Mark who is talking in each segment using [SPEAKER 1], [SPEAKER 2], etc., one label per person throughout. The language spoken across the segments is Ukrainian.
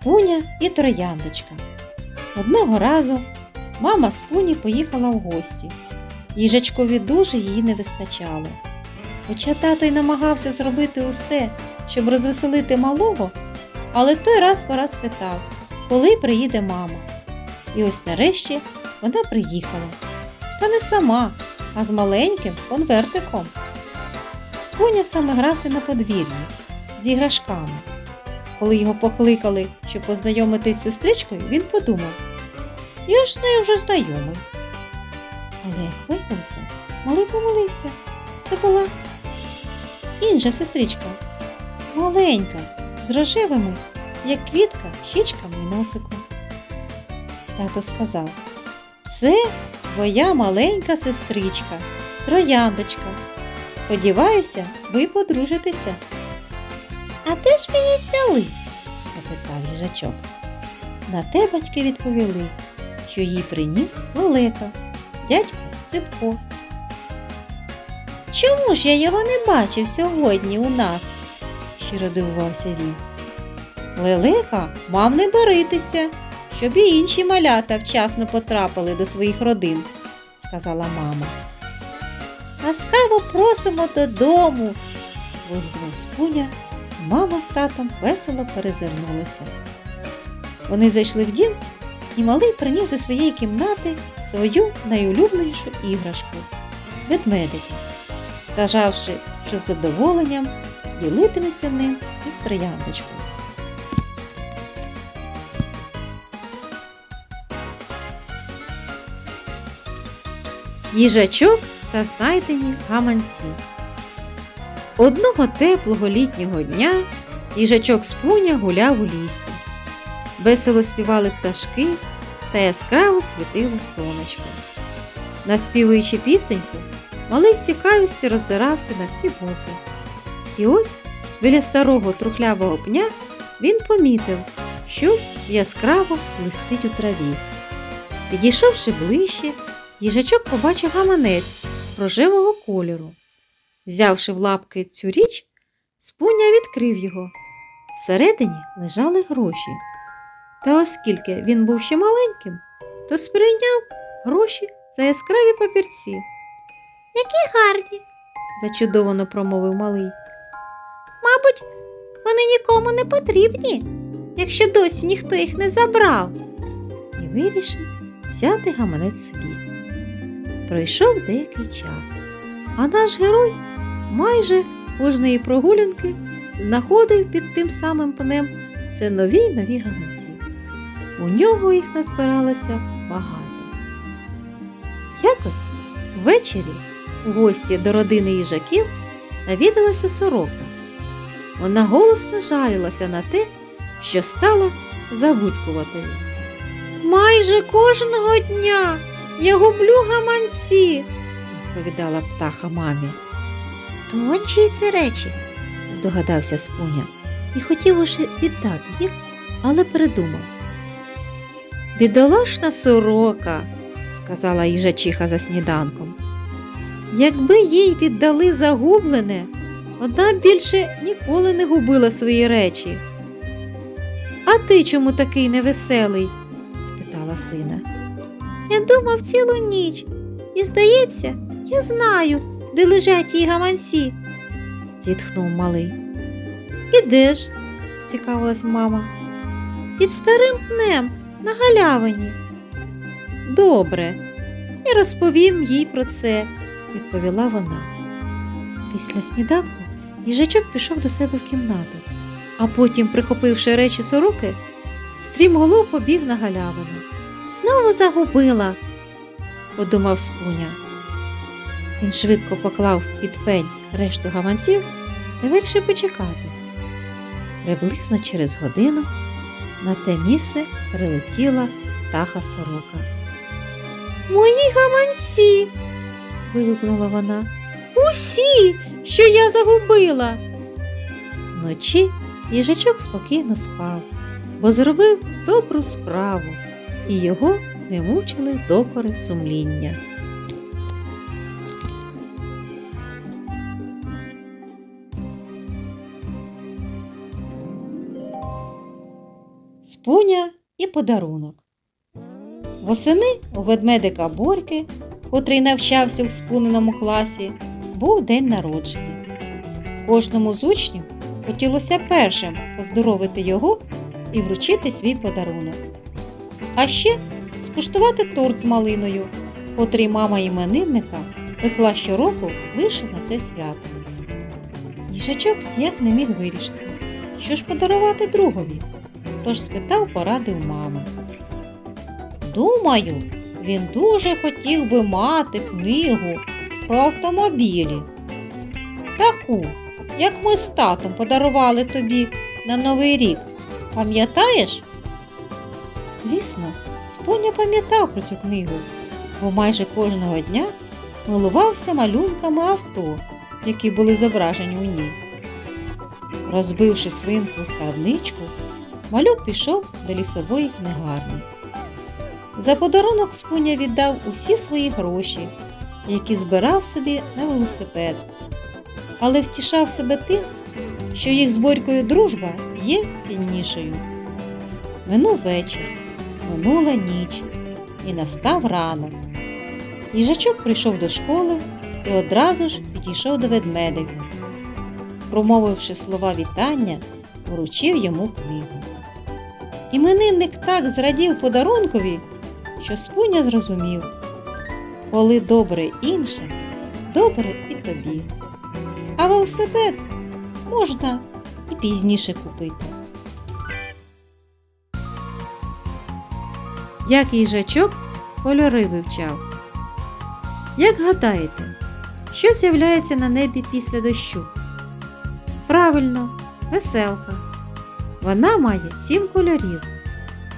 [SPEAKER 1] Спуня і трояндочка. Одного разу мама Спуні поїхала в гості. Їжачкові дуже її не вистачало. Хоча тато й намагався зробити усе, щоб розвеселити малого, але той раз по раз питав, коли приїде мама. І ось нарешті вона приїхала. Та не сама, а з маленьким конвертиком. Спуня саме грався на подвір'ї з іграшками. Коли його покликали, щоб познайомитись з сестричкою, він подумав, я ж з нею вже знайомий. Але як виявилося, малий помилився. Це була інша сестричка, маленька, з рожевими, як квітка, щічками і носиком. Тато сказав, це твоя маленька сестричка, трояндочка. Сподіваюся, ви подружитеся. А де ж ви її запитав їжачок. На те батьки відповіли, що їй приніс лелека, дядько Ципко. Чому ж я його не бачив сьогодні у нас? щиро дивувався він. Лелека мав не боритися, щоб і інші малята вчасно потрапили до своїх родин, сказала мама. Ласкаво просимо додому. вигукнув спуня, мама з татом весело перезирнулися. Вони зайшли в дім, і малий приніс зі своєї кімнати свою найулюбленішу іграшку ведмедика, сказавши, що з задоволенням ділитиметься ним із трояндочкою. Їжачок та знайдені гаманці. Одного теплого літнього дня їжачок спуня гуляв у лісі. Весело співали пташки та яскраво світило сонечко. Наспівуючи пісеньку, малий з цікавістю роззирався на всі боки. І ось біля старого трухлявого пня він помітив, щось яскраво блистить у траві. Підійшовши ближче, їжачок побачив гаманець рожевого кольору. Взявши в лапки цю річ, спуня відкрив його. Всередині лежали гроші. Та оскільки він був ще маленьким, то сприйняв гроші за яскраві папірці. Які гарні, зачудовано промовив малий. Мабуть, вони нікому не потрібні, якщо досі ніхто їх не забрав. І вирішив взяти гаманець собі. Пройшов деякий час, а наш герой майже кожної прогулянки знаходив під тим самим пнем все нові й нові гаманці. У нього їх назбиралося багато. Якось ввечері у гості до родини їжаків навідалася сорока. Вона голосно жалілася на те, що стала забудькуватою. Майже кожного дня я гублю гаманці, розповідала птаха мамі. То чиї це речі? здогадався спуня і хотів уже віддати їх, але передумав. Бідолашна сорока, сказала їжачиха за сніданком. Якби їй віддали загублене, вона більше ніколи не губила свої речі. А ти чому такий невеселий? спитала сина. Я думав цілу ніч, і, здається, я знаю, де лежать її гаманці, зітхнув малий. І де ж? цікавилась мама. Під старим пнем на галявині. Добре, я розповім їй про це, відповіла вона. Після сніданку їжачок пішов до себе в кімнату, а потім, прихопивши речі сороки, стрімголов побіг на галявину. Знову загубила, подумав спуня. Він швидко поклав під пень решту гаманців та вирішив почекати. Приблизно через годину на те місце прилетіла птаха сорока. Мої гаманці. вигукнула вона. Усі, що я загубила. Вночі їжачок спокійно спав, бо зробив добру справу, і його не мучили докори сумління. Спуня і подарунок. Восени у ведмедика Борьки, котрий навчався у спуненому класі, був день народження. Кожному з учнів хотілося першим поздоровити його і вручити свій подарунок. А ще скуштувати торт з малиною, котрий мама іменинника пекла щороку лише на це свято. Їжачок ніяк не міг вирішити, що ж подарувати другові, тож спитав поради у мами. Думаю, він дуже хотів би мати книгу про автомобілі. Таку, як ми з татом подарували тобі на Новий рік. Пам'ятаєш? Звісно, Споня пам'ятав про цю книгу, бо майже кожного дня милувався малюнками авто, які були зображені у ній. Розбивши свинку у скарбничку, малюк пішов до лісової книгарні. За подарунок Спуня віддав усі свої гроші, які збирав собі на велосипед, але втішав себе тим, що їх з Борькою дружба є ціннішою. Минув вечір, минула ніч і настав ранок. Їжачок прийшов до школи і одразу ж підійшов до ведмедика. Промовивши слова вітання, вручив йому книгу. Іменинник так зрадів подарункові, що Спуня зрозумів, коли добре іншим, добре і тобі. А велосипед можна і пізніше купити. Як їжачок кольори вивчав. Як гадаєте, що з'являється на небі після дощу? Правильно, веселка. Вона має сім кольорів.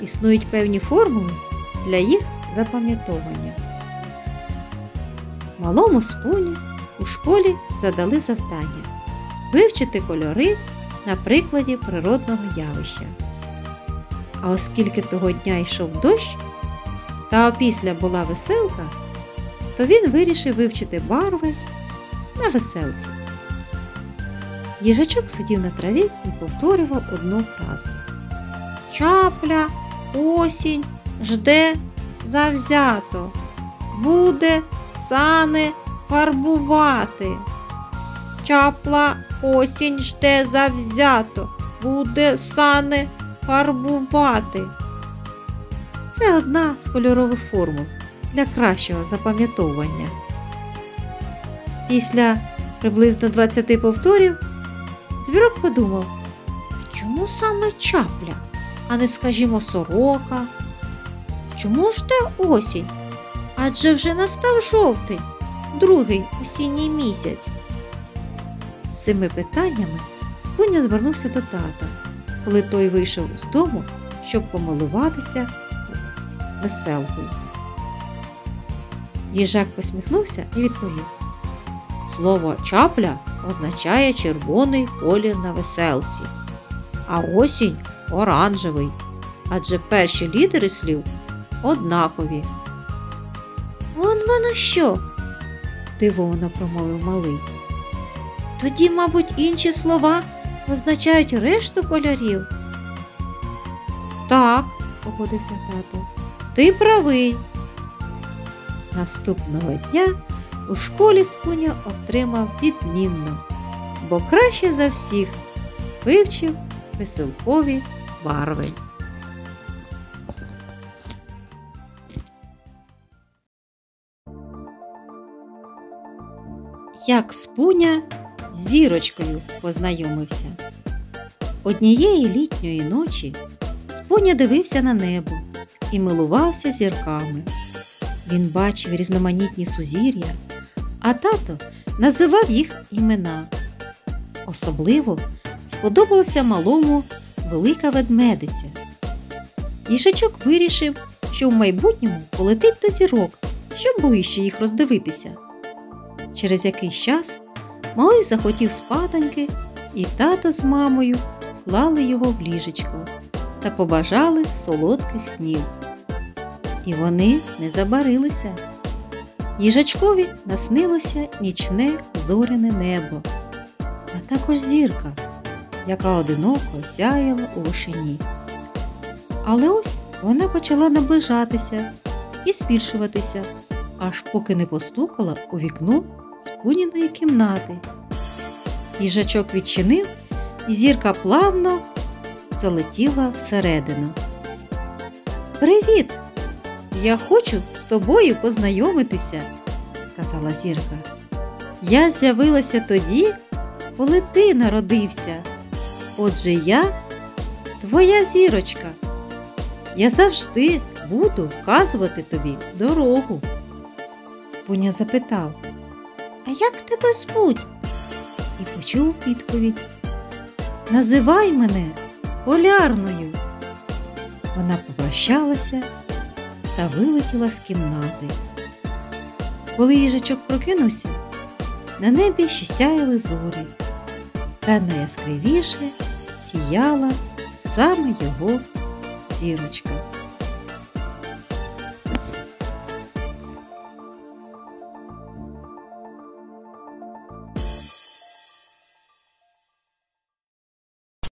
[SPEAKER 1] Існують певні формули для їх запам'ятовування. Малому спуні у школі задали завдання вивчити кольори на прикладі природного явища. А оскільки того дня йшов дощ, та опісля була веселка, то він вирішив вивчити барви на веселці. Їжачок сидів на траві і повторював одну фразу. Чапля, осінь, жде завзято, буде сани фарбувати. Чапла осінь жде завзято, буде сани фарбувати. Це одна з кольорових формул для кращого запам'ятовування. Після приблизно 20 повторів Звірок подумав, чому саме чапля, а не, скажімо, сорока? Чому ж те осінь? Адже вже настав жовтий, другий осінній місяць. З цими питаннями Спуня звернувся до тата, коли той вийшов з дому, щоб помилуватися веселкою. Їжак посміхнувся і відповів Слово чапля означає червоний колір на веселці, а осінь оранжевий, адже перші літери слів однакові. Вон воно що? здивовано промовив малий. Тоді, мабуть, інші слова означають решту кольорів. Так, погодився тато, ти правий. Наступного дня у школі Спуня отримав відмінно, бо краще за всіх вивчив веселкові барви. Як Спуня з зірочкою познайомився. Однієї літньої ночі Спуня дивився на небо і милувався зірками. Він бачив різноманітні сузір'я, а тато називав їх імена. Особливо сподобалася малому велика ведмедиця. Їжачок вирішив, що в майбутньому полетить до зірок, щоб ближче їх роздивитися. Через якийсь час малий захотів спатоньки, і тато з мамою клали його в ліжечко та побажали солодких снів. І вони не забарилися. Їжачкові наснилося нічне зоряне небо, а також зірка, яка одиноко сяяла у вишині. Але ось вона почала наближатися і збільшуватися, аж поки не постукала у вікно спуніної кімнати. Їжачок відчинив, і зірка плавно залетіла всередину. Привіт! Я хочу з тобою познайомитися, сказала зірка. Я з'явилася тоді, коли ти народився. Отже, я твоя зірочка. Я завжди буду вказувати тобі дорогу. Спуня запитав, а як тебе звуть? І почув відповідь. Називай мене полярною. Вона попрощалася та вилетіла з кімнати. Коли їжачок прокинувся, на небі ще сяяли зорі, та найяскравіше сіяла саме його зірочка.